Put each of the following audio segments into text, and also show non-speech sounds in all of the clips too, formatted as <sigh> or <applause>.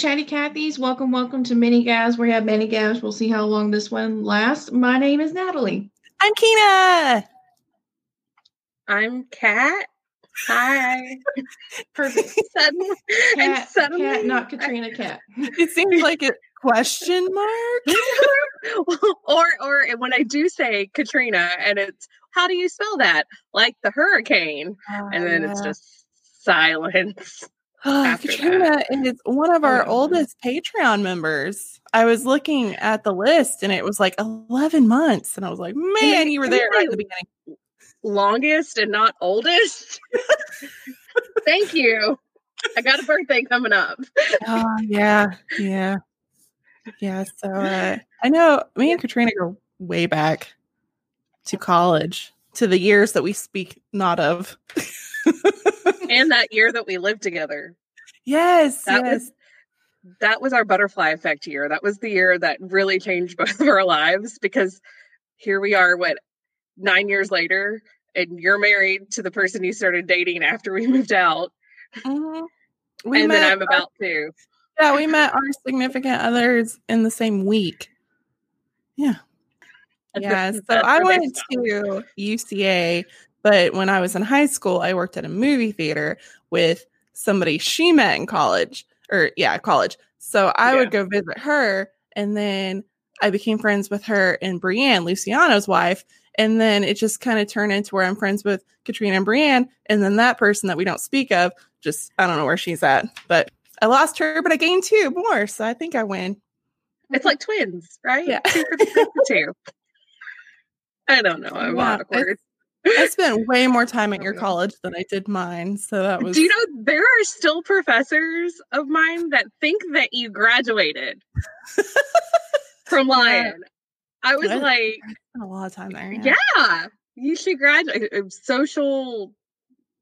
Hey Chatty Cathy's. Welcome, welcome to Mini Gabs. We have many Gabs. We'll see how long this one lasts. My name is Natalie. I'm Kina. I'm Kat. Hi. <laughs> Perfect. Sudden, and Cat, suddenly, cat, not Katrina Cat. It seems like a question mark. <laughs> or or when I do say Katrina and it's how do you spell that? Like the hurricane. Ah, and then it's just silence. <sighs> Oh, Katrina is one of our Oh. oldest Patreon members. I was looking at the list and it was like 11 months. And I was like, man, you were there right at the beginning. Longest and not oldest. <laughs> Thank you. I got a birthday coming up. Oh, yeah. Yeah. Yeah. So uh, I know me and Katrina go way back to college, to the years that we speak not of. <laughs> And that year that we lived together. yes. That yes. was that was our butterfly effect year. That was the year that really changed <laughs> both of our lives because here we are, what, nine years later, and you're married to the person you started dating after we <laughs> moved out. Mhm. We and met, then I'm about to. yeah, we met our significant others in the same week. Yeah. Yeah. So I went to UCA, but when I was in high school, I worked at a movie theater with somebody she met in college, or yeah, college. So I Yeah. would go visit her, and then I became friends with her and Brienne, Luciano's wife. And then it just kind of turned into where I'm friends with Katrina and Brienne. And then that person that we don't speak of, just I don't know where she's at. But I lost her, but I gained two more. So I think I win. It's like twins, right? Yeah. Two for the two. <laughs> I don't know. I'm Yeah, awkward. I spent <laughs> way more time at your college than I did mine. So that was Do you know there are still professors of mine that think that you graduated <laughs> from Yeah. Lyon? I was What? like, a lot of time there. yeah, you should graduate. Uh, Social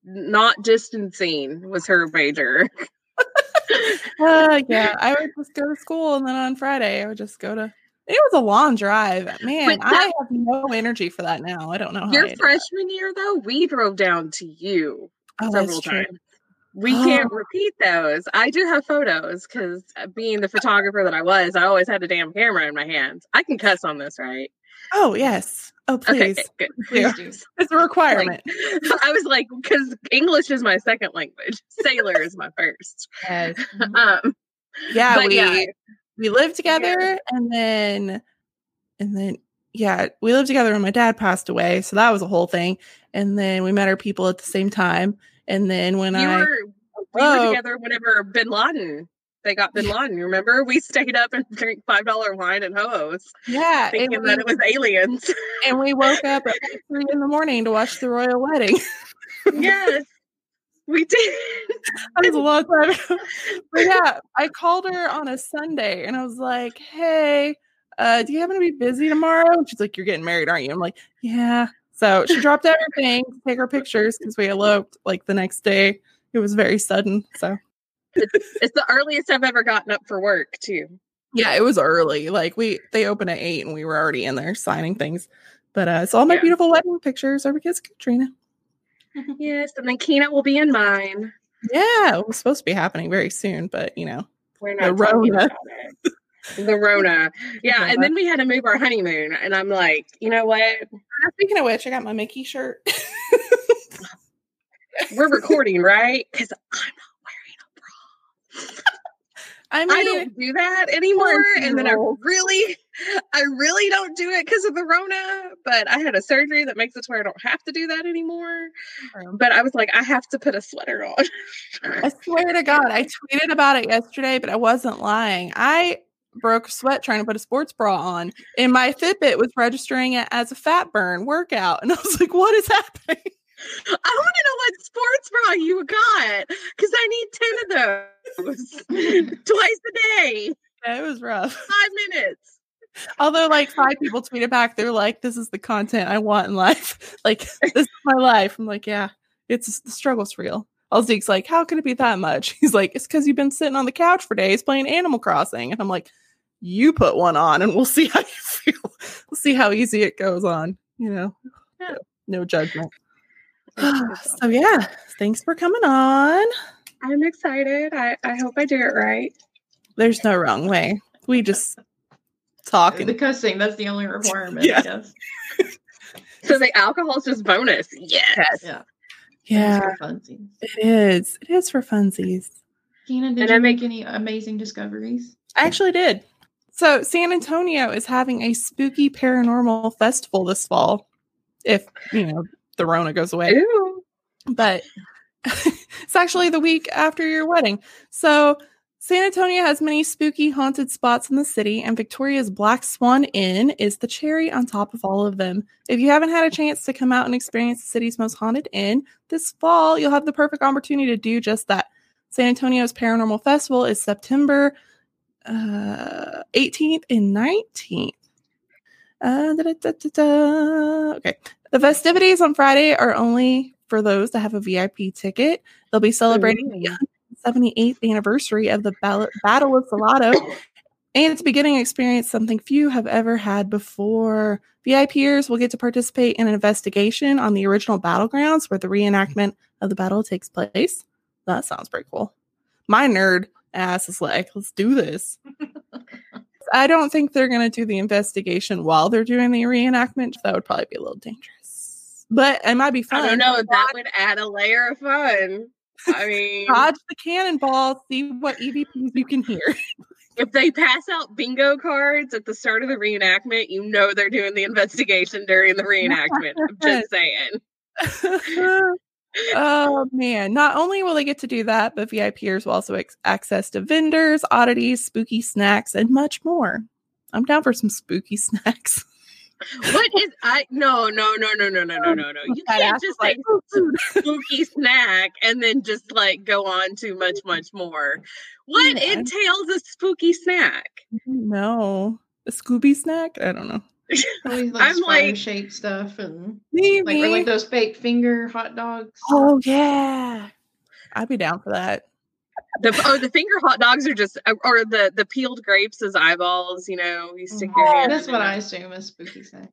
not distancing was her major. <laughs> Uh, yeah, I would just go to school, and then on Friday, I would just go to. It was a long drive, man. But I have no energy for that now. I don't know how. Your that. freshman year, though, we drove down to you oh, several times. We Oh. can't repeat those. I do have photos because being the photographer that I was, I always had a damn camera in my hands. I can cuss on this, right? Oh yes. Oh Okay, please, good. Yeah. Please do. <laughs> it's a requirement. <laughs> I was like, because English is my second language, sailor is my first. Yes. <laughs> Um, Yeah, we yeah, we lived together, and then and then yeah, we lived together when my dad passed away, so that was a whole thing. And then we met our people at the same time. And then when you I were we Oh. were together whenever Bin Laden. They got Bin Laden. You remember? We stayed up and drank five dollar wine and hos, yeah, thinking we, that it was aliens. and we woke up at three in the morning to watch the royal wedding. <laughs> yes, we did. <laughs> that was a long time ago. <laughs> But yeah, I called her on a Sunday and I was like, hey, uh, do you happen to be busy tomorrow? And she's like, You're getting married, aren't you? I'm like, Yeah. So she dropped everything to take our pictures because we eloped like the next day. It was very sudden. So It's the earliest I've ever gotten up for work too. yeah, it was early. Like we they opened at eight and we were already in there signing things. But uh it's all my Yeah. beautiful wedding pictures are because of Katrina. <laughs> Yes, and then Keena will be in mine. Yeah, it was supposed to be happening very soon, but you know. We're The not talking Rona. The Rona. Yeah, Yeah. and then we had to move our honeymoon, and I'm like, you know what? Ah, speaking of which, I got my Mickey shirt. <laughs> We're recording, right? Because I'm not wearing a bra. I mean, I don't do that anymore. And then I really, I really don't do it because of the Rona. But I had a surgery that makes it to where I don't have to do that anymore. But I was like, I have to put a sweater on. I swear to God, I tweeted about it yesterday, but I wasn't lying. I broke a sweat trying to put a sports bra on, and my Fitbit was registering it as a fat burn workout. And I was like, what is happening? I want to know what sports bra you got because I need 10 of those <laughs> twice a day, Yeah, it was rough. <laughs> five minutes. Although, like, five people tweeted back, they're like, this is the content I want in life. <laughs> Like, this is my life. I'm like, yeah, it's the struggle's real. All Zeke's like, how can it be that much? He's like, it's because you've been sitting on the couch for days playing Animal Crossing. And I'm like, you put one on and we'll see how you feel. We'll see how easy it goes on. You know, Yeah. no judgment. <gasps> so, yeah, thanks for coming on. I'm excited. I, I hope I do it right. There's no wrong way. We just talk The and cussing, that's the only requirement, Yeah. I guess. <laughs> So the alcohol's just bonus. Yes. Yeah. yeah, It's for funsies. it is. It is for funsies. Keena, did And you I make make- any amazing discoveries? I actually did. So San Antonio is having a spooky paranormal festival this fall. If you know the Rona goes away. Ooh. but <laughs> it's actually the week after your wedding. So San Antonio has many spooky haunted spots in the city, and Victoria's Black Swan Inn is the cherry on top of all of them. If you haven't had a chance to come out and experience the city's most haunted inn this fall, you'll have the perfect opportunity to do just that. San Antonio's Paranormal Festival is September uh, 18th and 19th. Uh, da, da, da. Okay. The festivities on Friday are only for those that have a VIP ticket. They'll be celebrating the 78th anniversary of the Battle of Salado and to beginning to experience something few have ever had before. VIPers will get to participate in an investigation on the original battlegrounds where the reenactment of the battle takes place. That sounds pretty cool. My nerd ass is like, let's do this. <laughs> I don't think they're going to do the investigation while they're doing the reenactment. That would probably be a little dangerous, but it might be fun. I don't know. That would add a layer of fun. I mean, Dodge the cannonball, see what EVPs you can hear. if they pass out bingo cards at the start of the reenactment, you know they're doing the investigation during the <laughs> reenactment. I'm just saying. <laughs> oh man! Not only will they get to do that, but VIPers will also ex- access to vendors, oddities, spooky snacks, and much more. I'm down for some spooky <laughs> snacks. What is I no no no no no no no um, no no. You That can't just say like, <laughs> spooky snack and then just like go on to much mm-hmm. much more. What Yeah. entails a spooky snack? Mm-hmm, no, a Scooby snack. I don't know. <laughs> Always like I'm like- shaped stuff and Maybe. like or like those fake finger hot dogs. oh yeah, I'd be down for that. The oh the finger hot dogs are just uh, or the the peeled grapes as eyeballs. You know, you oh, stick your hand. That's what it. I assume is spooky snacks.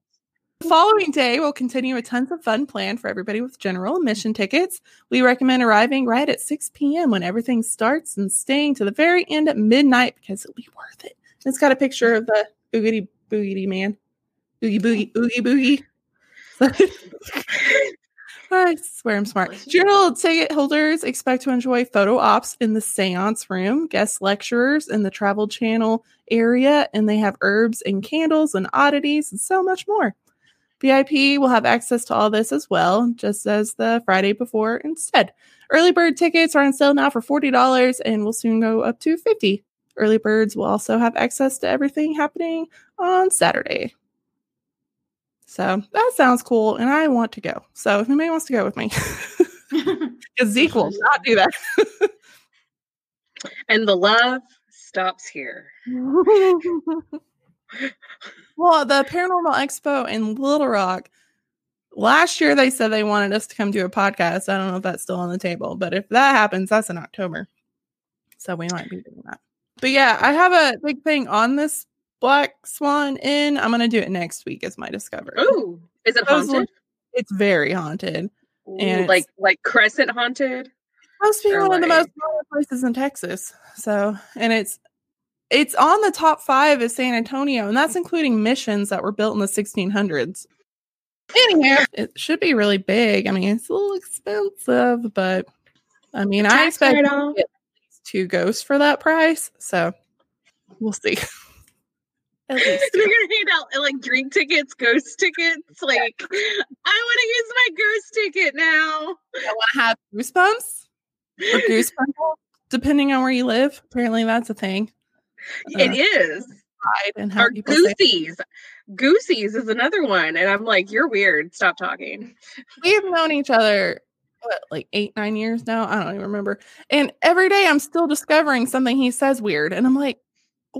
The following day, we'll continue a tons of fun plan for everybody with general admission tickets. We recommend arriving right at 6 p.m. when everything starts and staying to the very end at midnight because it'll be worth it. It's got a picture of the boogity boogity man. Boogie boogie oogie boogie. <laughs> <laughs> I swear I'm smart. General ticket holders expect to enjoy photo ops in the seance room, guest lecturers in the travel channel area, and they have herbs and candles and oddities and so much more. VIP will have access to all this as well, just as the Friday before instead. Early bird tickets are on sale now for $40 and will soon go up to 50 Early birds will also have access to everything happening on Saturday. So that sounds cool, and I want to go. So if anybody wants to go with me, <laughs> because Zeke will not do that. And the love stops here. <laughs> well, the Paranormal Expo in Little Rock, last year they said they wanted us to come do a podcast. I don't know if that's still on the table, but if that happens, that's in October. So we might be doing that. But yeah, I have a big thing on this Black Swan Inn. I'm going to do it next week as my discovery. Ooh, is it haunted? It's very haunted. Ooh, and like like Crescent haunted. Supposed to be one of the most haunted places in Texas. So, and it's it's on the top five of San Antonio, and that's including missions that were built in the 1600s. Anyhow, it should be really big. I mean, it's a little expensive, but I mean, I Tax expect to write-off. get at least two ghosts for that price. So, we'll see. At least <laughs> They're gonna hand out like drink tickets, ghost tickets. <laughs> Like, I want to use my ghost ticket now. I want to have goosebumps or <laughs> goosebumps, depending on where you live. Apparently, that's a thing. it Uh, is. And have Or say- goosies. Goosies is another one, and I'm like, you're weird. Stop talking. we've known each other what like eight nine years now i don't even remember and every day i'm still discovering something he says weird and i'm like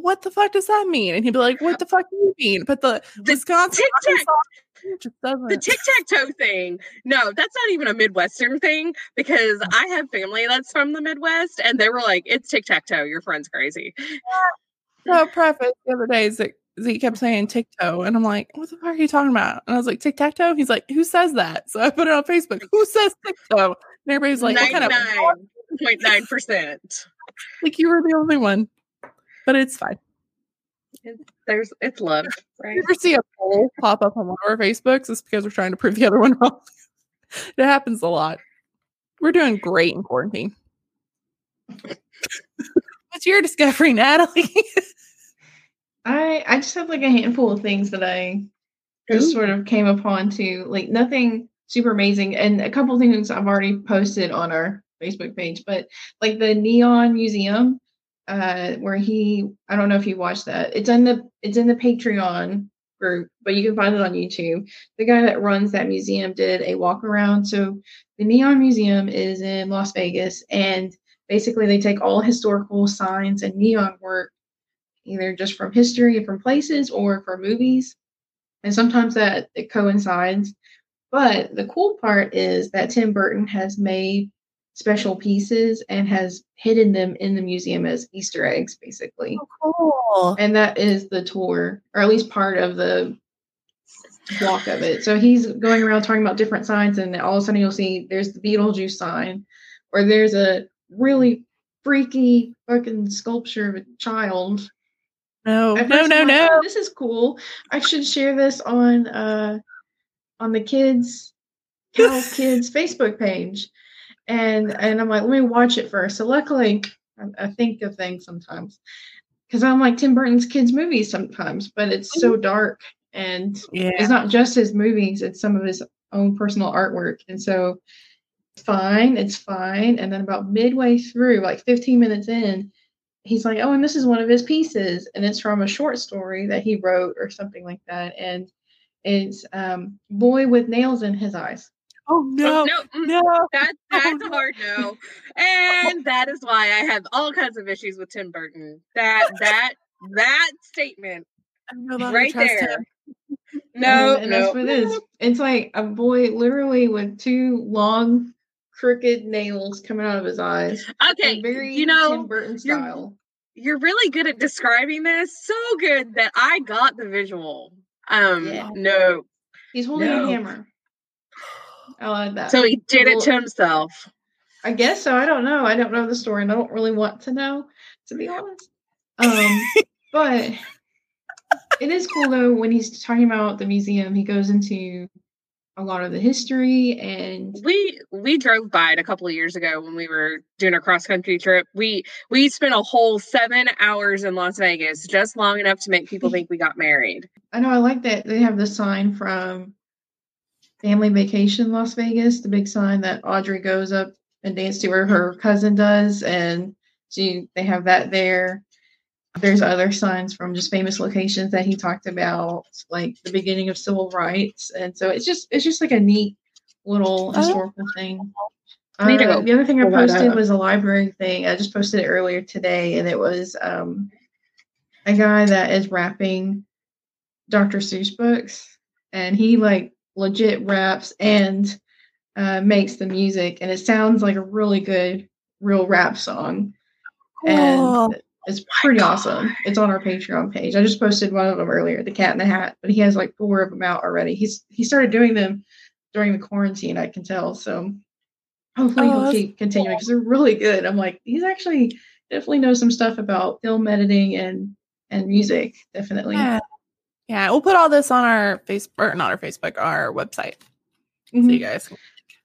what the fuck does that mean? And he'd be like what the fuck do you mean? But the, The wisconsin tic-tac- Arkansas, just doesn't The tic tac toe thing. No, that's not even a Midwestern thing because mm. I have family that's from the Midwest, and they were like, "It's tic tac toe. Your friend's crazy." so preface the other day is that he kept saying tic-toe and i'm like what the fuck are you talking about? And i was like tic-tac-toe he's like who says that? So i put it on facebook who says tic-toe and everybody's like what kind of Ninety-nine point nine percent. <laughs> like you were the only one but it's fine. There's it's love, If right? you ever see a poll pop up on one of our Facebooks, it's because we're trying to prove the other one <laughs> wrong. it happens a lot. We're doing great in quarantine. <laughs> What's your discovery, Natalie? I I just have like a handful of things that I just Ooh. sort of came upon to like nothing super amazing and a couple things I've already posted on our Facebook page, but like the Neon Museum, uh, where he I don't know if you watched that. It's in the it's in the Patreon group, but you can find it on YouTube. The guy that runs that museum did a walk around. So the Neon Museum is in Las Vegas and basically they take all historical signs and neon work either just from history and from places or from movies and sometimes that it coincides but the cool part is that tim burton has made special pieces and has hidden them in the museum as easter eggs basically cool. and that is the tour or at least part of the walk of it so he's going around talking about different signs and all of a sudden you'll see there's the beetlejuice sign or there's a really freaky fucking sculpture of a child No, at no, no, like, no. "Oh, this is cool. I should share this on uh on the kids <laughs> Kids Facebook page. And and I'm like, let me watch it first. So luckily I, I think of things sometimes. Because I'm like Tim Burton's kids movies sometimes, but it's so dark and Yeah. it's not just his movies, it's some of his own personal artwork. And so it's fine, it's fine. And then about midway through, like 15 minutes in, he's like, Oh, and this is one of his pieces. And it's from a short story that he wrote or something like that. And it's um boy with nails in his eyes. Oh Oh, no, no, mm, no. <laughs> that that's no. a hard no, and that is why I have all kinds of issues with Tim Burton. That <laughs> that that statement no right there. him. <laughs> No, and, and no. that's what it is. It's like a boy literally with two long crooked nails coming out of his eyes. Okay, very you know, Tim Burton you're- style. you're really good at describing this. So good that I got the visual. Um, Yeah. no. He's holding No. a hammer. I like that. So he did it to himself. I guess so. I don't know. I don't know the story, and I don't really want to know, to be honest. Um, <laughs> but it is cool though when he's talking about the museum. He goes into a lot of the history and We we drove by it a couple of years ago when we were doing a cross country trip. We we spent a whole seven hours in Las Vegas, just long enough to make people <laughs> think we got married. I know I like that they have the sign from Family Vacation Las Vegas, the big sign that Audrey goes up and dance to, or her cousin does, and she they have that there. There's other signs from just famous locations that he talked about, like the beginning of civil rights, and so it's just it's just like a neat little Oh. historical thing. I need to Uh, go the other thing I posted was a library thing. I just posted it earlier today, and it was um, a guy that is rapping Dr. Seuss books, and he like legit raps and uh, makes the music, and it sounds like a really good real rap song, Cool. and it's pretty awesome. It's on our Patreon page. I just posted one of them earlier, the Cat in the Hat, but he has like four of them out already. He's he started doing them during the quarantine, I can tell. So hopefully Oh, he'll keep continuing because they're really good. I'm like, he's actually definitely knows some stuff about film editing and and music. Definitely. Yeah. Yeah, we'll put all this on our Facebook, or not our Facebook, our website. So Mhm. you guys.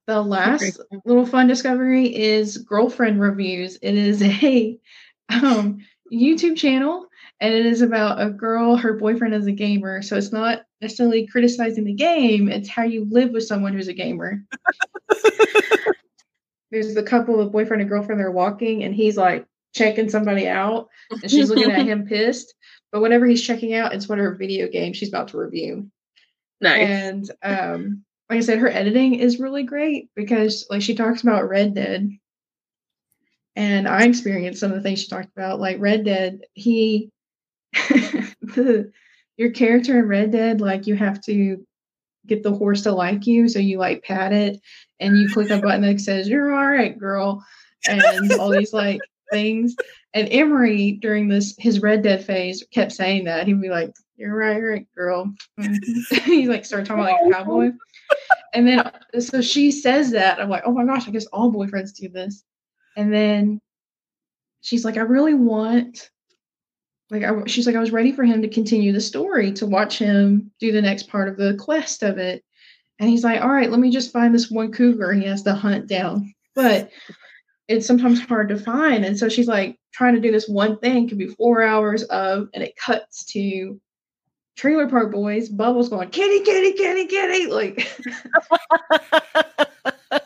The last little fun discovery is girlfriend reviews. It is a <laughs> um, YouTube channel, and it is about a girl. Her boyfriend is a gamer, so it's not necessarily criticizing the game. It's how you live with someone who's a gamer. <laughs> There's the couple of boyfriend and girlfriend. They're walking, and he's like checking somebody out, and she's looking at <laughs> him pissed. But whenever he's checking out, it's whatever video game she's about to review. Nice. and um like i said her editing is really great because like she talks about red dead. And i experienced some of the things she talked about like red dead he <laughs> the your character in red dead like you have to get the horse to like you so you like pat it and you click a button that says you're all right girl and all these like things and emery during this his red dead phase kept saying that he'd be like you're right, you're right, girl. <laughs> He like started talking about like a <laughs> cowboy. And then so she says that. I'm like, oh my gosh, I guess all boyfriends do this. And then she's like, I really want like I, she's like I was ready for him to continue the story to watch him do the next part of the quest of it. And he's like, all right, let me just find this one cougar he has to hunt down. But it's sometimes hard to find. And so she's like trying to do this one thing, could be four hours of, and it cuts to Trailer Park Boys, Bubbles going, kitty, kitty, kitty, kitty. Like <laughs>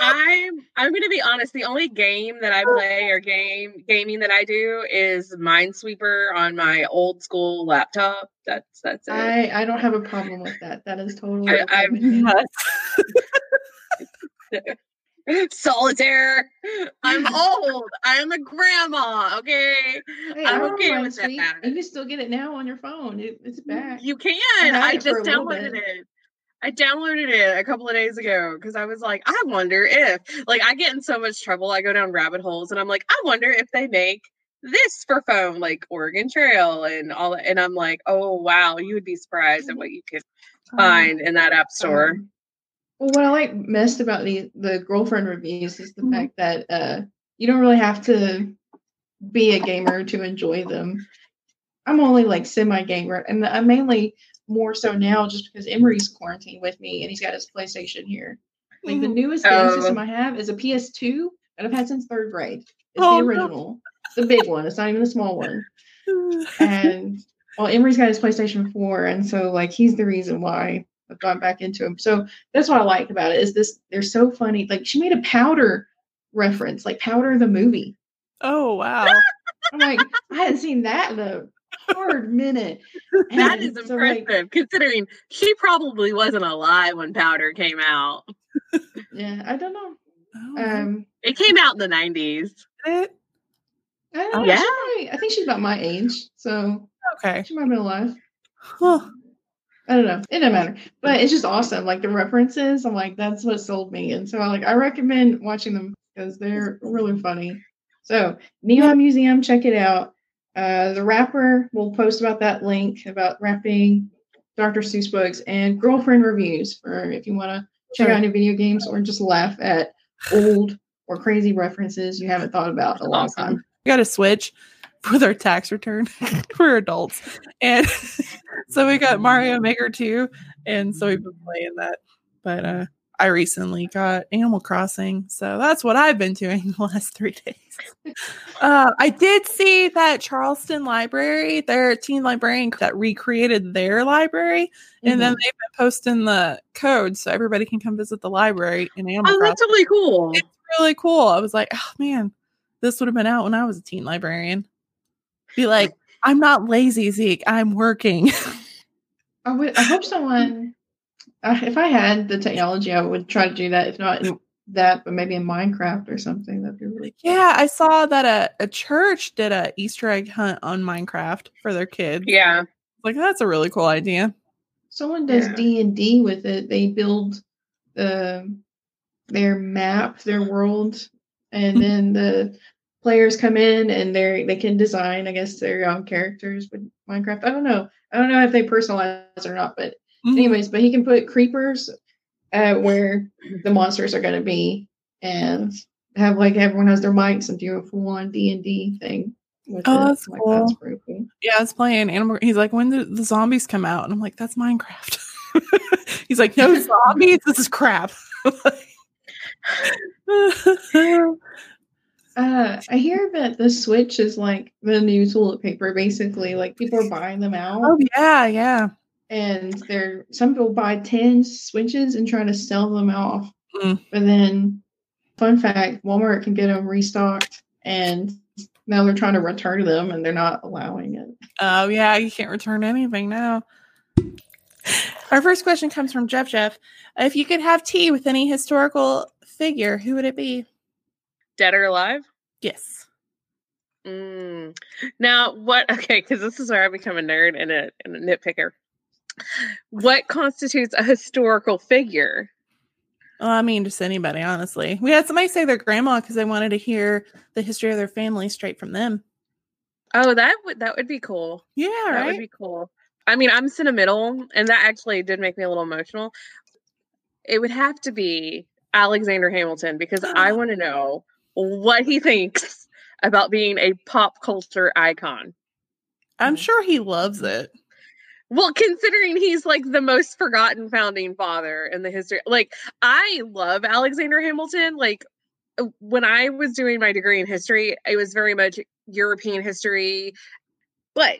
I'm I'm gonna be honest. The only game that I play or game gaming that I do is Minesweeper on my old school laptop. That's that's it. I I don't have a problem with that. That is totally. I- okay I'm with me. <laughs> <laughs> Solitaire. I'm <laughs> old. I'm a grandma. Okay. Hey, I'm okay with sweet. that. You can still get it now on your phone. It, it's back. You can. had I just downloaded it. I downloaded it a couple of days ago because I was like, I wonder if, like, I get in so much trouble. I go down rabbit holes and I'm like, I wonder if they make this for phone, like Oregon Trail and all that. And I'm like, oh, wow, you would be surprised at what you could find in that app store. Um, well, what I like most about the the girlfriend reviews is the Mhm. fact that uh, you don't really have to be a gamer to enjoy them. I'm only like semi gamer, and I'm mainly more so now just because Emery's quarantined with me and he's got his PlayStation here. Like the Mhm. newest game Oh. system I have is a PS2 that I've had since third grade. It's Oh, the no. original, the big one. It's not even the small one. <laughs> and well, Emery's got his PlayStation 4, and so like he's the reason why I've gone back into them. So that's what I like about it is this they're so funny. Like she made a powder reference, like powder the movie. oh wow. I'm like, I hadn't seen that in a hard minute. <laughs> That And is so, like, impressive considering she probably wasn't alive when Powder came out. yeah, I don't know. Oh, Um It came out in the 90s. it? I don't Oh, know. yeah? She might- I think she's about my age, so Okay. she might have been alive. Huh. I don't know. It doesn't matter. But it's just awesome. Like the references, I'm like, that's what sold me. And so I like I recommend watching them because they're really funny. So Neon Museum, check it out. Uh the rapper will post about that link about rapping Dr. Seuss books and girlfriend reviews for if you want to check Sure. out new video games or just laugh at old or crazy references you haven't thought about in a long Awesome. time. We got to switch <laughs> with our tax return <laughs> for adults. And <laughs> so we got Mario Maker 2. And so we've been playing that. But uh I recently got Animal Crossing. So that's what I've been doing <laughs> the last three days. <laughs> Uh, I did see that Charleston Library, their teen librarian that recreated their library. And then they've been posting the code so everybody can come visit the library in Animal Oh, Crossing that's really cool. it's really cool. I was like, oh man, this would have been out when I was a teen librarian. Be like, <laughs> I'm not lazy, Zeke. I'm working. I would. I hope someone. Uh, if I had the technology, I would try to do that. If not in that, but maybe in Minecraft or something. That'd be really. yeah, I saw that a, a church did a Easter egg hunt on Minecraft for their kids. Yeah. Like that's a really cool idea. Someone does D and D with it. They build the their map, their world, and then the players come in and they they can design, I guess, their own characters with Minecraft. I don't know. I don't know if they personalize or not, but Mhm. anyways, but he can put creepers uh, where the monsters are going to be, and have like everyone has their mics and do a full on D and D thing. With Oh, it. that's Like, that's cool. pretty cool. Yeah, I was playing Animal. He's like, when did the zombies come out? And I'm like, that's Minecraft. <laughs> He's like, no <laughs> zombies. This is crap. <laughs> Uh, I hear that the Switch is like the new toilet paper. Basically, like people are buying them out, oh yeah, yeah. and they're some people buy ten Switches and try to sell them off. Mm. But then, fun fact: Walmart can get them restocked, and now they're trying to return them, and they're not allowing it. Oh yeah, you can't return anything now. Our first question comes from Jeff. Jeff, if you could have tea with any historical figure, who would it be? Dead or alive? Yes. Mm. Now, what? Okay, because this is where I become a nerd and a, and a nitpicker. What constitutes a historical figure? Well, I mean, just anybody, honestly. We had somebody say their grandma because they wanted to hear the history of their family straight from them. Oh, that would that would be cool. Yeah, That would be cool. I mean, I'm sentimental, and that actually did make me a little emotional. It would have to be Alexander Hamilton because I <gasps> want to know what he thinks about being a pop culture icon. I'm sure he loves it. Well, considering he's like the most forgotten founding father in the history, like I love Alexander Hamilton. Like uh, when I was doing my degree in history, it was very much European history, but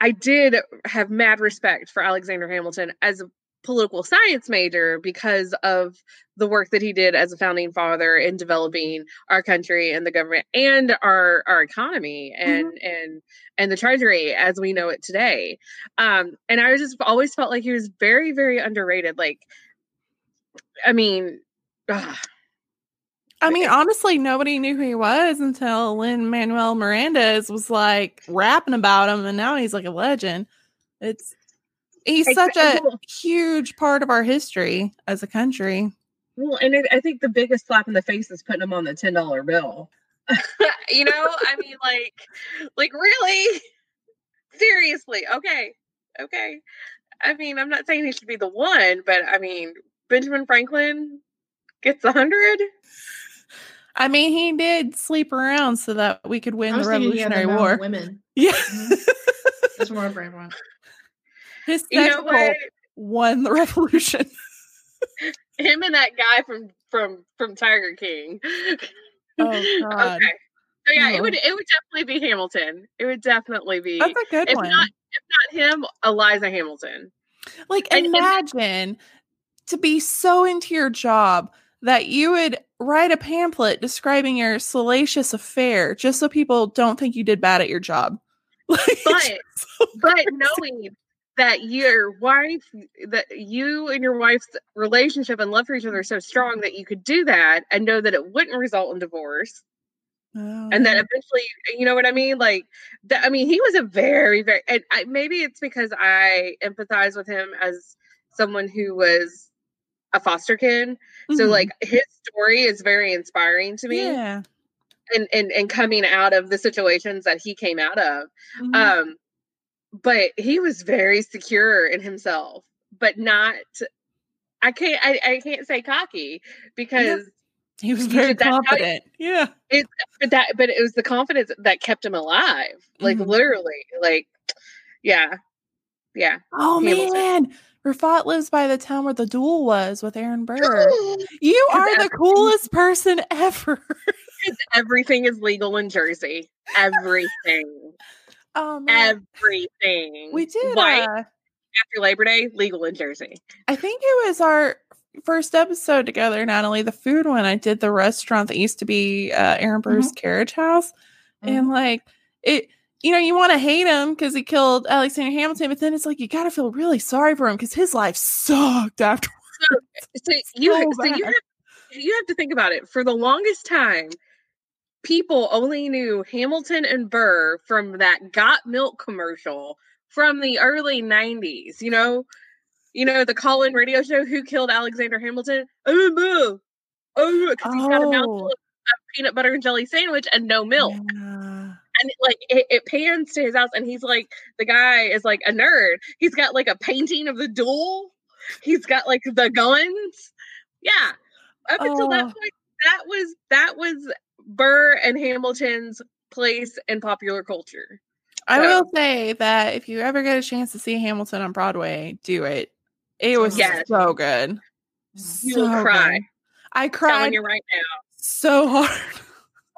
I did have mad respect for Alexander Hamilton as a political science major because of the work that he did as a founding father in developing our country and the government and our our economy and mm-hmm. and and the treasury as we know it today um and i just always felt like he was very very underrated like i mean ugh. I mean, honestly, nobody knew who he was until Lin Manuel Miranda was like rapping about him, and now he's like a legend. It's he's such a huge part of our history as a country. Well, and it, I think the biggest slap in the face is putting him on the ten dollar bill. you know, I mean, like, like really, seriously, okay, okay. I mean, I'm not saying he should be the one, but I mean, Benjamin Franklin gets a hundred. I mean, he did sleep around so that we could win the Revolutionary War. Women, <laughs> yeah, mm-hmm. that's more brave one. His you know what? won the <laughs> revolution. Him and that guy from from from Tiger King. Oh <laughs> God. Okay. So yeah, oh. it would it would definitely be Hamilton. It would definitely be. That's a good if one. Not, if not him, Eliza Hamilton. Like and, imagine and, to be so into your job that you would write a pamphlet describing your salacious affair just so people don't think you did bad at your job. <laughs> Like, but so but knowing that your wife that you and your wife's relationship and love for each other are so strong that you could do that and know that it wouldn't result in divorce oh. and then eventually you know what i mean like that i mean he was a very very and I, maybe it's because i empathize with him as someone who was a foster kid mm-hmm. so like his story is very inspiring to me yeah and and, and coming out of the situations that he came out of mm-hmm. um but he was very secure in himself, but not. I can't. I, I can't say cocky because. Yeah. He was very confident. yeah. It, but that, but it was the confidence that kept him alive. Like mm-hmm. literally, like, yeah, yeah. Oh man, Rafat lives by the town where the duel was with Aaron <gasps> Burr. you are the coolest person <laughs> ever. everything is legal in Jersey. Everything. Oh man. Everything. We did White, uh, after Labor Day, legal in Jersey. I think it was our first episode together, Natalie, the food one. I did the restaurant that used to be uh, Aaron Burr's mm-hmm. carriage house. Mm-hmm. And like it you know, you want to hate him because he killed Alexander Hamilton, but then it's like you got to feel really sorry for him because his life sucked afterwards. So, so you, <laughs> so, so you have you have to think about it. For the longest time, people only knew Hamilton and Burr from that Got Milk commercial from the early 90s, you know? You know, the call in radio show, Who Killed Alexander Hamilton? Oh, oh, because he's got a mouthful oh. of peanut butter and jelly sandwich and no milk. Yeah. And like it, it, pans to his house, and he's like, the guy is like a nerd. He's got like a painting of the duel. He's got like the guns. Yeah. Up until that oh. point, that was that was Burr and Hamilton's place in popular culture. I so. will say that if you ever get a chance to see Hamilton on Broadway, do it. It was yes. so good. Mm-hmm. You so will cry. Good. I cried you right now. So hard. <laughs>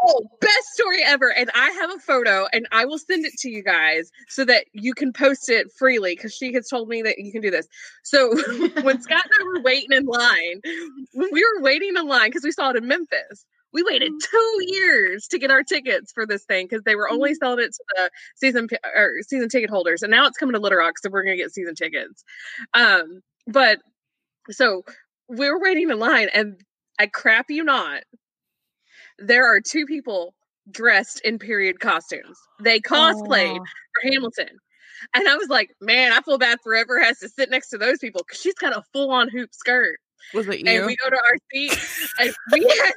Oh, best story ever. And I have a photo and I will send it to you guys so that you can post it freely because she has told me that you can do this. So <laughs> when Scott and I were waiting in line, when we were waiting in line because we saw it in Memphis, we waited mm. two years to get our tickets for this thing because they were only mm. selling it to the season or season ticket holders, and now it's coming to Little Rock, so we're gonna get season tickets. Um, but so we were waiting in line, and I crap you not, there are two people dressed in period costumes. They cosplayed oh. for Hamilton. And I was like, man, I feel bad forever has to sit next to those people because she's got a full on hoop skirt. Was it you? And we go to our seat, and <laughs> we had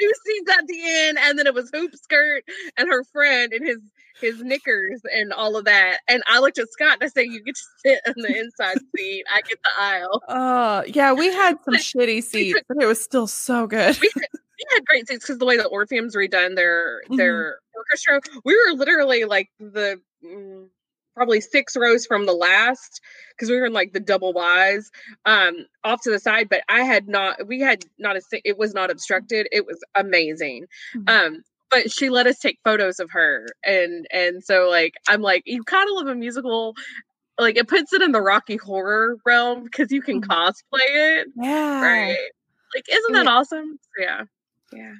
two seats at the end, and then it was hoop skirt and her friend and his his knickers and all of that. And I looked at Scott and I said, "You get to sit in the inside seat. I get the aisle." Oh, yeah, we had some shitty seats, but it was still so good. We had, we had great seats because the way the Orpheum's redone their mm-hmm. their orchestra. We were literally like the mm, probably six rows from the last because we were in like the double Y's um off to the side. But I had not, we had not a, it was not obstructed. It was amazing. Mhm. Um, but she let us take photos of her, and and so like I'm like, you kind of love a musical. Like it puts it in the Rocky Horror realm because you can Mhm. cosplay it Yeah. right like isn't that awesome yeah yeah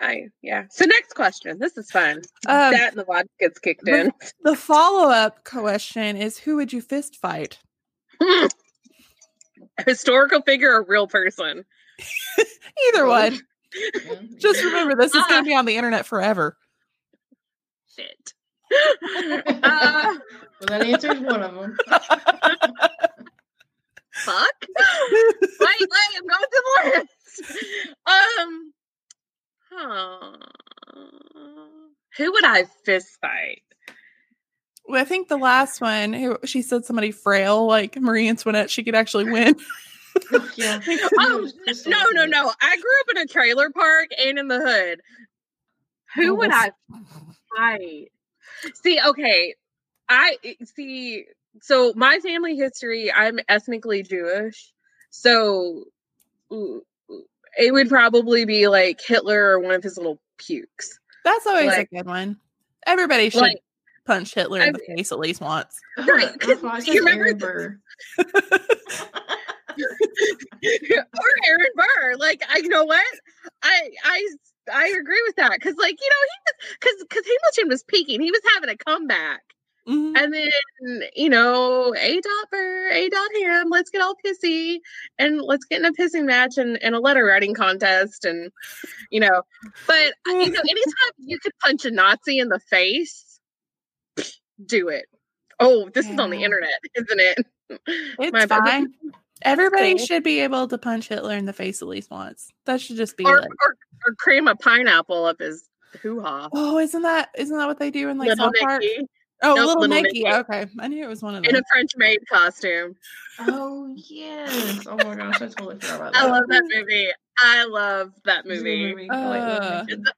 i yeah so next question this is fun Um, that and the vodka gets kicked but- in The follow up question is who would you fist fight? <laughs> historical figure or real person <laughs> Either one. <laughs> Just remember this is Ah. going to be on the internet forever. shit uh, well, that answers one of them. fuck wait wait i'm going to the list um huh. who would i fist fight Well, I think the last one, who she said somebody frail like Marie Antoinette, she could actually win. <laughs> yeah. <laughs> Oh, no, no, no. I grew up in a trailer park and in the hood. Who Oh, would I fight? See, okay. I see. So, my family history, I'm ethnically Jewish. So, it would probably be like Hitler or one of his little pukes. That's always Like- a good one. Everybody should Like, punch Hitler in I- the face at least once. <laughs> Right, <laughs> 'cause That's you remember Aaron Burr. <laughs> or Aaron Burr. Like, I you know what? I I I agree with that because, like, you know, he was because because Hamilton was peaking. He was having a comeback, Mhm. and then you know, a dot Burr, a dot him. Let's get all pissy and let's get in a pissing match and, and a letter writing contest, and you know. But you know, <laughs> anytime you could punch a Nazi in the face, do it. Oh, this is on the internet, isn't it? <laughs> It's My fine. Everybody Cool. should be able to punch Hitler in the face at least once. That should just be or, like, or or cream a pineapple up his hoo ha. oh, isn't that isn't that what they do in like Little South Park? Nicky Oh, Nope, little, Little Nicky. Nicky. Okay, I knew it was one of them. in a French maid costume. Oh yes! Oh my gosh, I totally forgot about that. I love that movie. I love that It's movie. I like that Uh.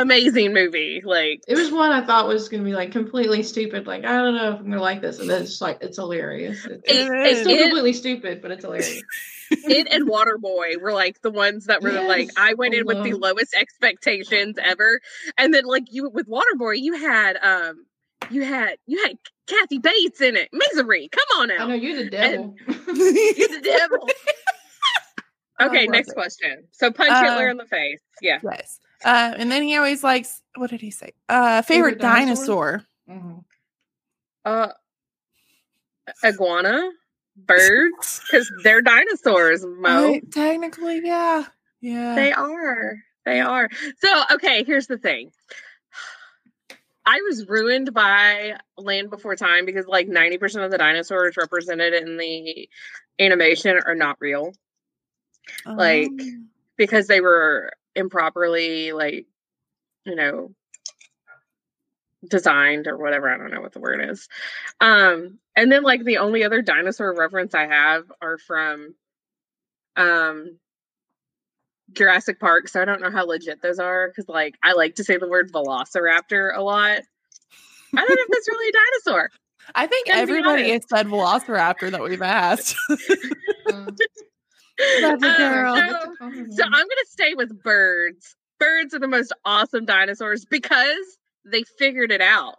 Amazing movie. Like It was one I thought was gonna be like completely stupid. Like I don't know if I'm gonna like this, and then it's just like it's hilarious. It- It- it's, it still is. completely stupid, but it's hilarious. it and Waterboy were like the ones that were like I went I in with the lowest expectations ever. And then like you with Waterboy, you had um you had you had Kathy Bates in it. Misery. Come on I now. know you're the devil. <laughs> <laughs> You're the devil. <laughs> Okay, next it. question. So punch Uh, Hitler in the face. Yeah. Yes. Uh, and then he always likes what did he say? Uh, favorite, Favorite dinosaur? dinosaur. Mhm. Uh iguana, birds, because they're dinosaurs, Mo. I- technically, yeah, yeah. They are. They are. So, okay, here's the thing. I was ruined by Land Before Time because like 90% of the dinosaurs represented in the animation are not real like, Um, because they were improperly like, you know, designed or whatever. I don't know what the word is. Um, and then like the only other dinosaur reference I have are from um Jurassic Park, so I don't know how legit those are because like I like to say the word velociraptor a lot. I don't know if that's really a dinosaur. <laughs> I think everybody has said Velociraptor that we've asked. <laughs> That's a Um, so- that's a common So. I'm gonna stay with birds. Birds are the most awesome dinosaurs because they figured it out.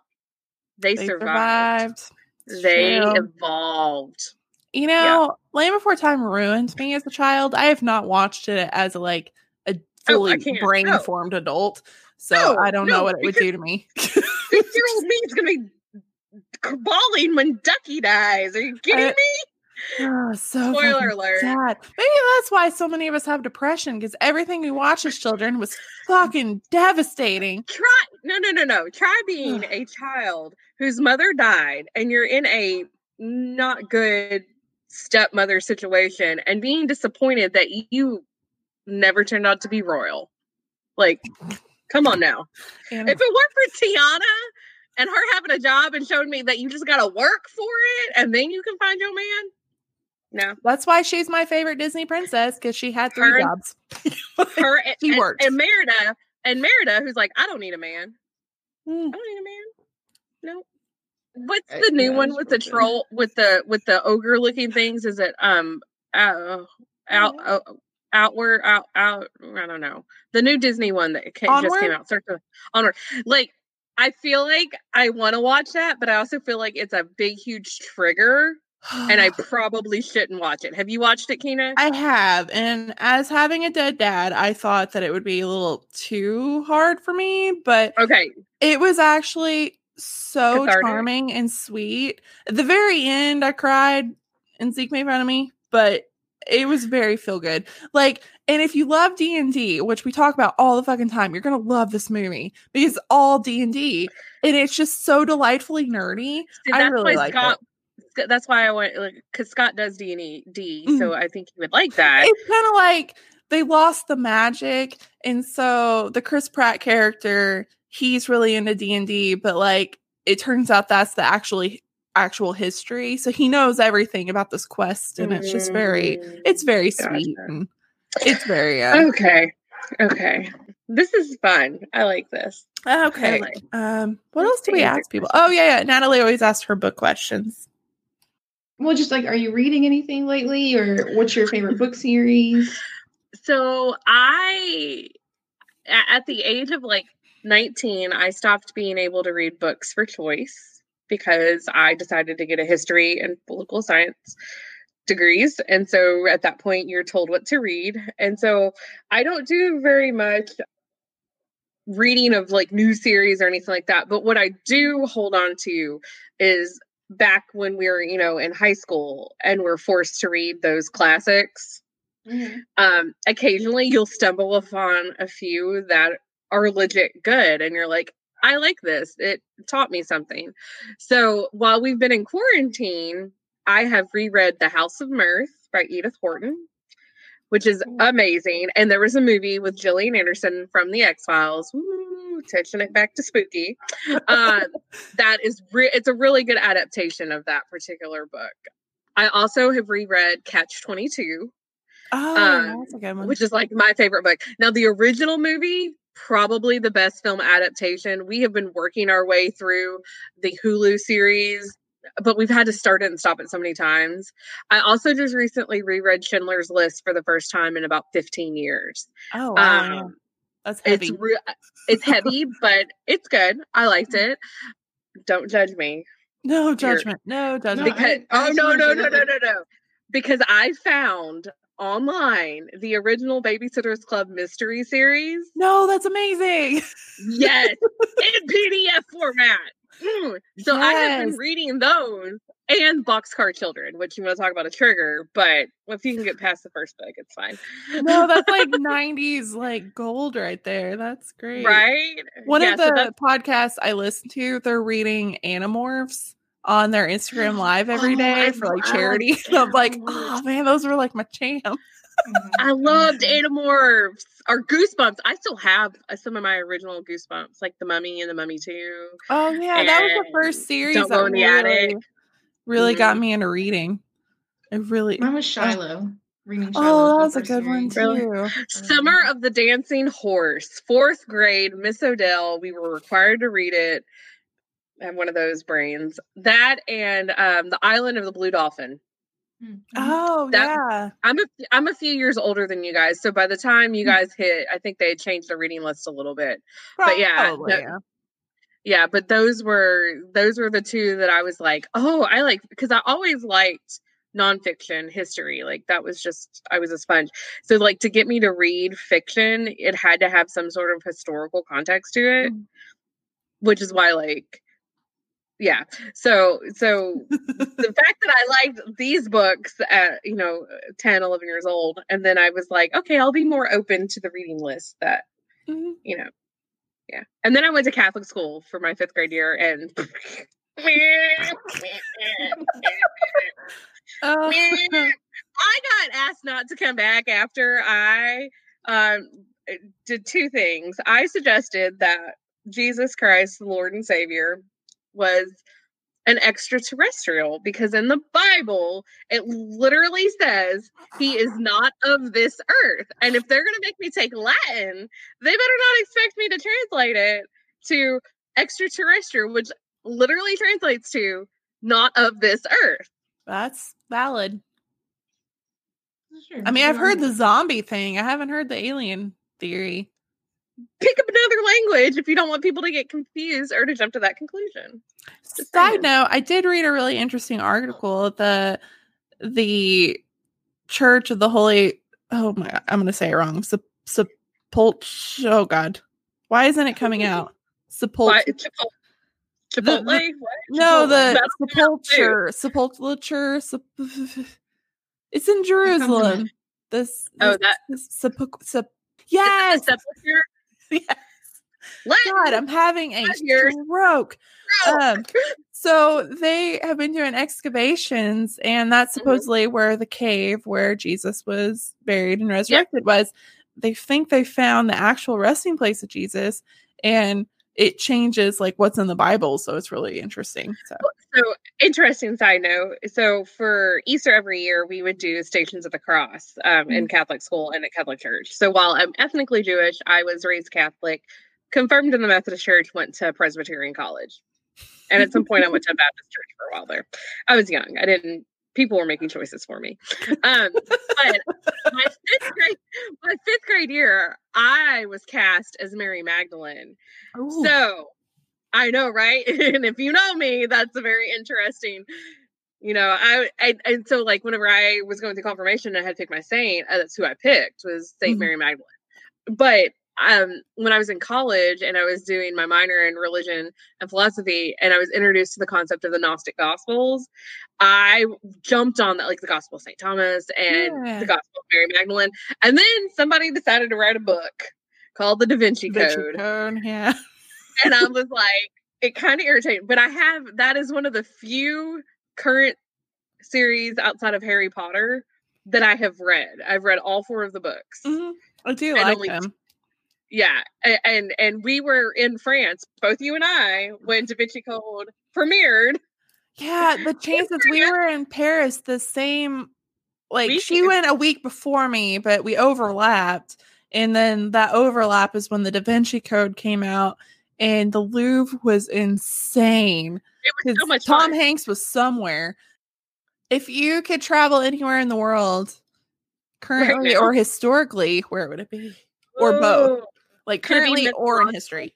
They, they survived. survived. They true. evolved. You know, Land Before Time ruined me as a child. I have not watched it as a like a Oh, fully can't. brain No. formed adult. So No, I don't know what it would do to me. Six-year-old me is gonna be bawling when Ducky dies. Are you kidding I- me? Oh, so Spoiler alert. sad. Maybe that's why so many of us have depression because everything we watched as children was fucking devastating. Try no no no no. Try being a child whose mother died and you're in a not good stepmother situation and being disappointed that you never turned out to be royal. Like, come on now. If it weren't for Tiana and her having a job and showing me that you just gotta work for it and then you can find your man. No. that's why she's my favorite Disney princess because she had three Her- jobs. <laughs> Her and, <laughs> She and- worked. and Merida and Merida, who's like, I don't need a man. Mm. I don't need a man. No. What's the new yeah, one with the troll with the with the ogre looking things? Is it um uh, out uh, outward out out? I don't know. The new Disney one that ca- just came out. Start onward. Like I feel like I want to watch that, but I also feel like it's a big huge trigger, and I <sighs> probably shouldn't watch it. Have you watched it, Kina? I have, and as having a dead dad, I thought that it would be a little too hard for me, but okay, it was actually so Cathartic? charming and sweet. At the very end, I cried, and Zeke made fun of me, but it was very feel good. Like, and if you love D and D, which we talk about all the fucking time, you're gonna love this movie because it's all D and D, and it's just so delightfully nerdy. See, I that's really why like Scott. Sc- That's why I went like because Scott does D and D, Mm. so I think he would like that. it's kind of like they lost the magic and so the chris pratt character he's really into d&d but like it turns out that's the actually actual history so he knows everything about this quest and it's just very Mm, it's very Gotcha. sweet and it's very uh, okay. Okay, this is fun. I like this. okay like- um what else do we ask people oh yeah yeah natalie always asks her book questions Well, just like, are you reading anything lately, or what's your favorite book series? So I at the age of like 19, I stopped being able to read books for choice because I decided to get a history and political science degrees. And so at that point, you're told what to read. And so I don't do very much reading of like new series or anything like that. But what I do hold on to is back when we were, you know, in high school and we're forced to read those classics um occasionally you'll stumble upon a few that are legit good and you're like i like this. It taught me something. So while we've been in quarantine i have reread the house of mirth by edith wharton which is amazing and there was a movie with gillian anderson from the x-files. Woo, touching it back to spooky. Um, that is re- it's a really good adaptation of that particular book. I also have reread catch 22 oh Um, that's a good one. which is like my favorite book. Now, the original movie, probably the best film adaptation. We have been working our way through the Hulu series, but we've had to start it and stop it so many times. I also just recently reread Schindler's List for the first time in about 15 years. oh wow. Um, that's heavy it's re- it's heavy, but it's good. I liked it. Don't judge me no judgment no judgment because I- I oh no no no no absolutely- no no because I found online the original Babysitters Club mystery series. no that's amazing Yes, <laughs> in PDF format. Mm. So I have been reading those and Boxcar Children, which you want to talk about a trigger, but if you can get past the first book, it's fine. No, that's like <laughs> 90s like gold right there. That's great. right. One Yeah, of the that's- podcasts I listen to, they're reading Animorphs on their Instagram <gasps> live every Oh, day for like love charity. And I'm like, oh man, those were like my jam. I loved Animorphs or Goosebumps. I still have uh, some of my original Goosebumps, like The Mummy and The Mummy 2. Oh yeah, that was the first series Don't that Go in the really, Attic. really got Mhm. me into reading. It really Mine was Shiloh. Reading Shiloh. Oh, that was a first good one too. Really? Summer of the Dancing Horse, fourth grade, Miss Odell. We were required to read it. I have one of those brains. That and um, the Island of the Blue Dolphin. Mhm. Oh That- yeah. I'm a I'm a few years older than you guys, so by the time you Hmm. guys hit, I think they had changed the reading list a little bit. but yeah, Probably, that- yeah. Yeah, but those were those were the two that I was like, oh, I like because I always liked nonfiction history. Like that was just I was a sponge. So like to get me to read fiction, it had to have some sort of historical context to it, Mm. which is why like yeah. So so the <laughs> fact that I liked these books at you know 10 11 years old and then I was like, okay, I'll be more open to the reading list that Mhm. you know, yeah. And then I went to Catholic school for my fifth grade year, and <laughs> Oh. I got asked not to come back after I um, did two things. I suggested that Jesus Christ, the Lord and Savior, was an extraterrestrial because in the Bible it literally says he is not of this earth. And if they're going to make me take Latin, they better not expect me to translate it to extraterrestrial, which literally translates to not of this earth. That's valid. I mean, I've heard the zombie thing. I haven't heard the alien theory. Pick up another language if you don't want people to get confused or to jump to that conclusion. Just Side saying. note, I did read a really interesting article. The the Church of the Holy oh my god, I'm gonna say it wrong. Sep- Sepult oh god. Why isn't it coming out? Sepult Why- Chipotle. The- the- What? no, the sepulture. Sepulture. Sep- it's in Jerusalem. This, Oh, this- that- this sepul- sep- yes? <laughs> yes. God, I'm having a stroke. Um, so they have been doing excavations, and that's Mhm. supposedly where the cave where Jesus was buried and resurrected was. They think they found the actual resting place of Jesus, and it changes like what's in the Bible. So it's really interesting. So So interesting side note. So for Easter every year, we would do Stations of the Cross um, in Catholic school and at Catholic church. So while I'm ethnically Jewish, I was raised Catholic, confirmed in the Methodist Church, went to Presbyterian college, and at some point I went to a Baptist church for a while there. I was young. I didn't. People were making choices for me. Um, but my fifth grade, my fifth grade year, I was cast as Mary Magdalene. So I know, right? <laughs> and if you know me, that's a very interesting. You know, I, I and so like whenever I was going through confirmation, I had to pick my saint. Uh, that's who I picked was Saint Mhm. Mary Magdalene. But um, when I was in college and I was doing my minor in religion and philosophy, and I was introduced to the concept of the Gnostic Gospels, I jumped on that, like the Gospel of Saint Thomas and Yeah. the Gospel of Mary Magdalene. And then somebody decided to write a book called the Da Vinci Da Vinci Code Code, yeah. and I <laughs> was like, it kind of irritated. But I have that is one of the few current series outside of Harry Potter that I have read. I've read all four of the books. Mhm. I do And like them. Yeah, and and we were in France, both you and I, when Da Vinci Code premiered. Yeah, the <laughs> chances we were in Paris the same like Week? she went a week before me, but we overlapped. And then that overlap is when the Da Vinci Code came out and the Louvre was insane. It was so much Tom fun. Hanks was somewhere. If you could travel anywhere in the world, currently now? or historically, where would it be? or both. Like Could it be currently or in history.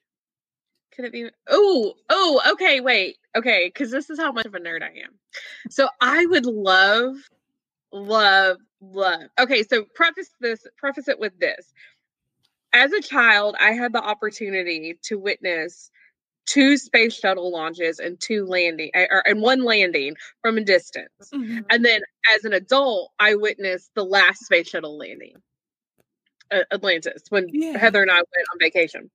Could it be? Oh, oh, okay, wait, okay, because this is how much of a nerd I am. So I would love, love, love. Okay, so preface this, preface it with this. As a child, I had the opportunity to witness two space shuttle launches and two landing, eh, or and one landing from a distance. Mhm. And then as an adult, I witnessed the last space shuttle landing, Atlantis, when Yeah. Heather and I went on vacation.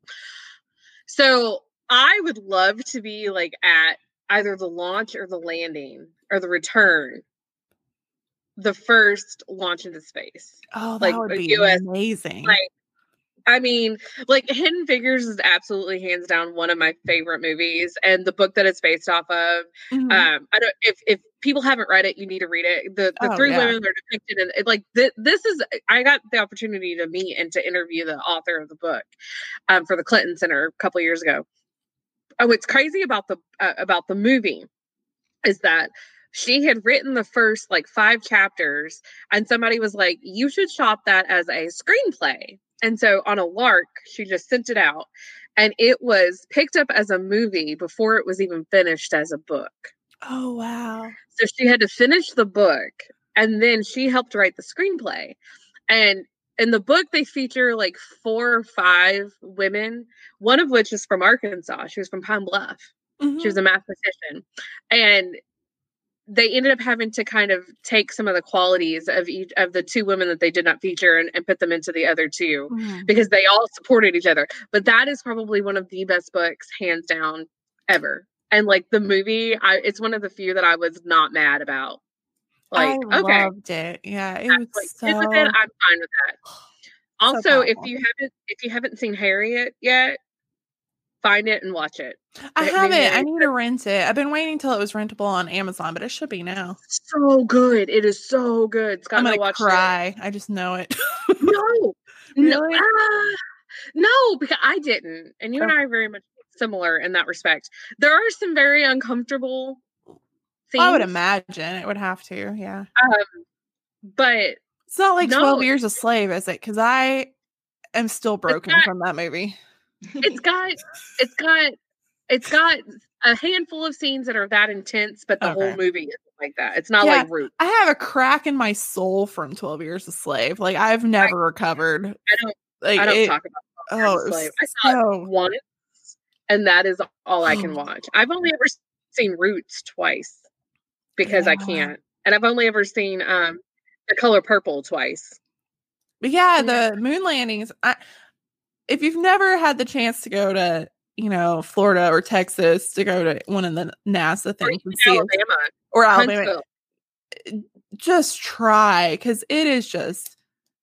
So I would love to be like at either the launch or the landing or the return, the first launch into space. Oh, that like, would be US amazing. like, I mean, like Hidden Figures is absolutely hands down one of my favorite movies, and the book that it's based off of Mhm. um i don't if if people haven't read it you need to read it the the Oh, three yeah. women are depicted in it like th- this is i got the opportunity to meet and to interview the author of the book um for the clinton center a couple years ago oh what's crazy about the uh, about the movie is that she had written the first like five chapters and somebody was like you should shop that as a screenplay and so on a lark she just sent it out and it was picked up as a movie before it was even finished as a book oh wow. so she had to finish the book and then she helped write the screenplay. And in the book, they feature like four or five women, one of which is from Arkansas. She was from Pine Bluff. Mhm. She was a mathematician. And they ended up having to kind of take some of the qualities of each of the two women that they did not feature and, and put them into the other two Mhm. because they all supported each other. But that is probably one of the best books, hands down, ever. And like the movie, I it's one of the few that I was not mad about. Like, I okay, loved it. Yeah, it was like, so. with it, I'm fine with that. <sighs> Also, if you haven't if you haven't seen Harriet yet, find it and watch it. I haven't. I need to rent it. I've been waiting till it was rentable on Amazon, but it should be now. So good. It is so good. Scott I'm gonna watched cry. I just know it. it. No. <laughs> Really? No. ah, no, because I didn't. And you and I are very much similar in that respect. There are some very uncomfortable Well, I would imagine it would have to. Yeah. um, but It's not like No. 12 Years a Slave, is it? Because I am still broken not- from that movie. It's got it's got it's got a handful of scenes that are that intense, but the Okay. whole movie isn't like that. It's not Yeah. like Root. I have a crack in my soul from 12 Years a Slave. Like, I've never recovered. I don't Like, I don't it- talk about Oh, Years a it was Slave. I saw it so. once, and that is all I can Oh. <sighs> watch. I've only ever seen Roots twice because I can't, and I've only ever seen um the color purple twice. But yeah, Yeah. the moon landings. I, if you've never had the chance to go to, you know, Florida or Texas to go to one of the NASA things and see it, or Alabama, Huntsville. Eh, just try because it is just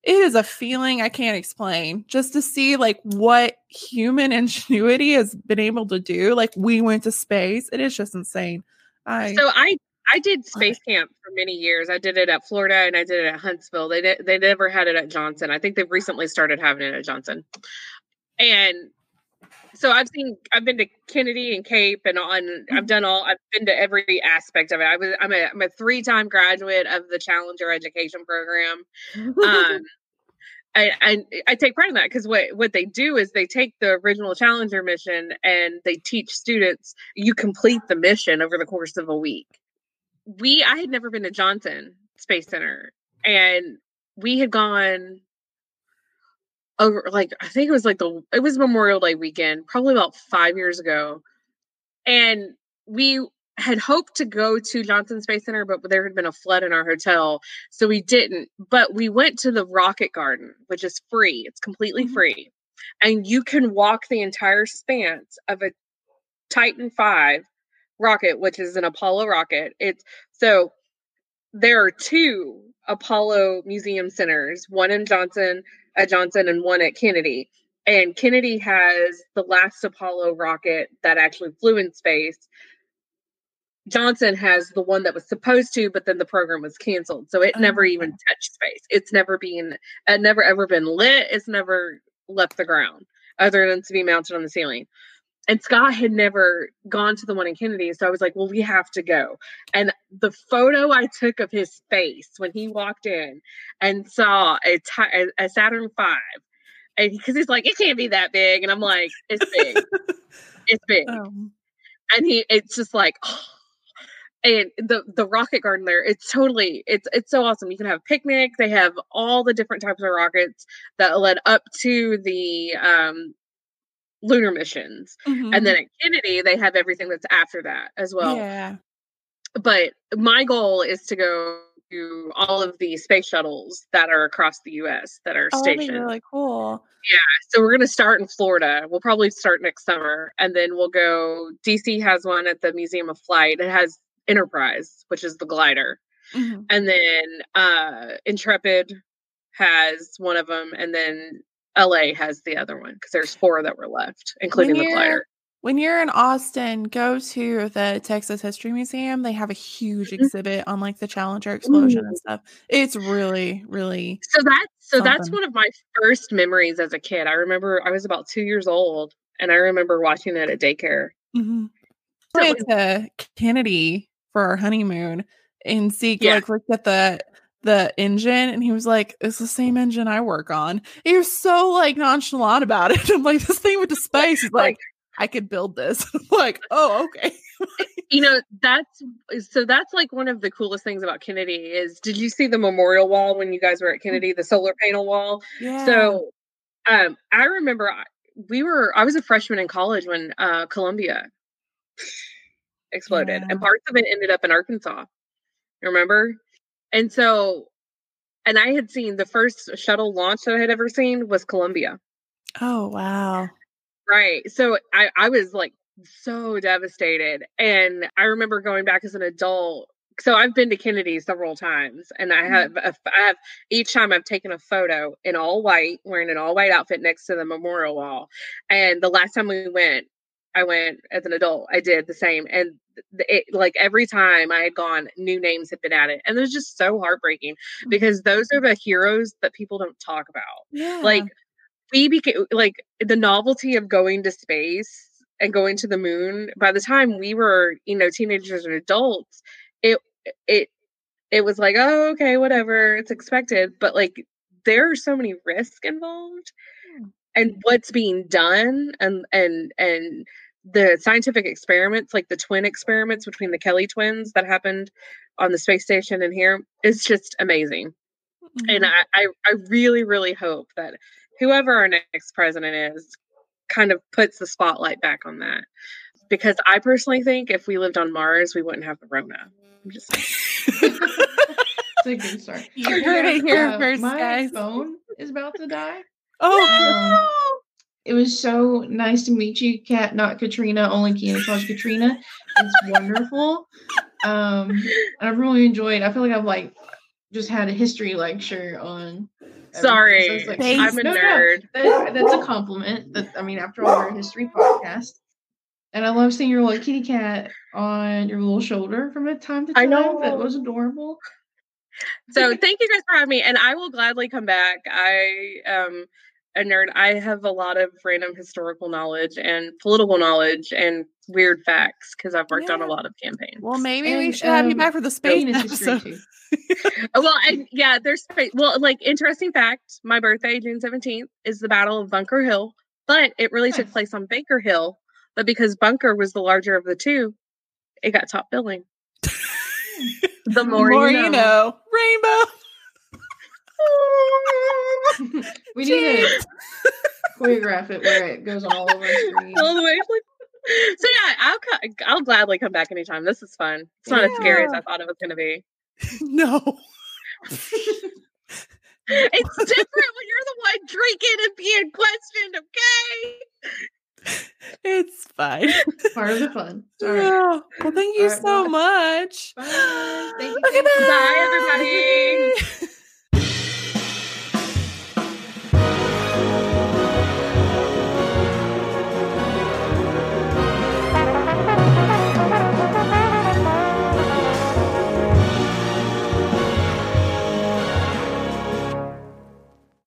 it is a feeling I can't explain. Just to see like what human <laughs> ingenuity has been able to do. Like we went to space. It is just insane. I So I I did space camp for many years. I did it at Florida and I did it at Huntsville. They did, they never had it at Johnson. I think they've recently started having it at Johnson. And so I've seen I've been to Kennedy and Cape and on I've done all I've been to every aspect of it. I was I'm a I'm a three-time graduate of the Challenger Education Program. Um <laughs> I, I I take pride in that because what what they do is they take the original Challenger mission and they teach students you complete the mission over the course of a week. We I had never been to Johnson Space Center and we had gone over like I think it was like the it was Memorial Day weekend, probably about five years ago. And we had hoped to go to Johnson Space Center, but there had been a flood in our hotel. So we didn't. But we went to the Rocket Garden, which is free. It's completely Mhm. free. And you can walk the entire span of a Titan 5 rocket, which is an Apollo rocket. It's so there are two Apollo Museum centers, one in Johnson at Johnson and one at Kennedy. And Kennedy has the last Apollo rocket that actually flew in space. Johnson has the one that was supposed to, but then the program was canceled. So it Oh, never even oh. touched space. It's never been, it never ever been lit. It's never left the ground other than to be mounted on the ceiling. And Scott had never gone to the one in Kennedy. So I was like, well, we have to go. And the photo I took of his face when he walked in and saw a, a, a Saturn V, and because he's like, it can't be that big. And I'm like, it's big. <laughs> it's big um, and he it's just like <sighs> and the the rocket garden there it's totally it's it's so awesome you can have a picnic they have all the different types of rockets that led up to the um lunar missions mhm. and then at kennedy they have everything that's after that as well yeah. but my goal is to go to all of the space shuttles that are across the us that are Oh, stationed really cool. Yeah. So we're going to start in Florida. We'll probably start next summer, and then we'll go. DC has one at the Museum of Flight. It has Enterprise, which is the glider, Mhm. and then uh, Intrepid has one of them, and then LA has the other one because there's four that were left, including the glider. When you're in Austin, go to the Texas History Museum. They have a huge Mhm. exhibit on like the Challenger explosion Ooh. and stuff. It's really, really So that's so that's one of my first memories as a kid. I remember I was about two years old, and I remember watching it at daycare. Mhm. So to Kennedy for our honeymoon, and Zeke Yeah. like looked at the the engine, and he was like, "It's the same engine I work on." He was so like nonchalant about it. <laughs> I'm like, "This thing went to space." He's like, "I could build this." <laughs> Like, "Oh, okay." you know that's so that's like one of the coolest things about kennedy is did you see the memorial wall when you guys were at kennedy the solar panel wall Yeah. so um i remember we were i was a freshman in college when uh columbia <sighs> exploded Yeah. and parts of it ended up in arkansas remember and so and i had seen the first shuttle launch that i had ever seen was columbia oh wow. Right. So I, I was like so devastated. And I remember going back as an adult. So I've been to Kennedy several times and I mm-hmm. have, a, I have each time I've taken a photo in all white, wearing an all white outfit next to the memorial wall. And the last time we went, I went as an adult, I did the same. And it like every time I had gone, new names had been added. And it was just so heartbreaking because those are the heroes that people don't talk about Yeah. like we became like the novelty of going to space and going to the moon. By the time we were, you know, teenagers and adults, it it it was like, oh, okay, whatever, it's expected. But like, there are so many risks involved, Hmm. and what's being done, and and and the scientific experiments, like the twin experiments between the Kelly twins that happened on the space station and here, is just amazing. And Mhm. I, I, I really, really hope that whoever our next president is kind of puts the spotlight back on that. Because I personally think if we lived on Mars, we wouldn't have the Rona. I'm just saying. It's a good start. You heard it here first, my guys. phone is about to die. oh, Um, it was so nice to meet you, Kat. Not Katrina, only Kiana calls Katrina. It's wonderful. Um, and I've really enjoyed. I feel like I've like just had a history lecture on. Sorry, So like- Thanks. I'm a No, no, nerd. that- that's a compliment. That I mean, after all, we're a history podcast. And I love seeing your little kitty cat on your little shoulder from time to I time. That know. was adorable. So thank you guys for having me, and I will gladly come back. I am a nerd. I have a lot of random historical knowledge and political knowledge and weird facts because I've worked on a lot of campaigns. well, maybe we And, should have you um, back for the space Penis episode. <laughs> Well, and yeah, there's spa- well, like interesting fact. My birthday, June seventeenth, is the Battle of Bunker Hill, but it really took place on Baker Hill. But because Bunker was the larger of the two, it got top billing. <laughs> the more, More you know. Rainbow. <laughs> we need to <laughs> choreograph it where it goes all over our screen. All the way. So yeah, I'll co- I'll gladly come back anytime. This is fun. It's not as scary as I thought it was going to be. <laughs> No. It's different when you're the one drinking and being questioned. Okay. It's fine. Part of the fun. All right. Yeah. Well, thank you All right, so bye. much. Bye. Thank you, Okay, Kate. Bye, everybody.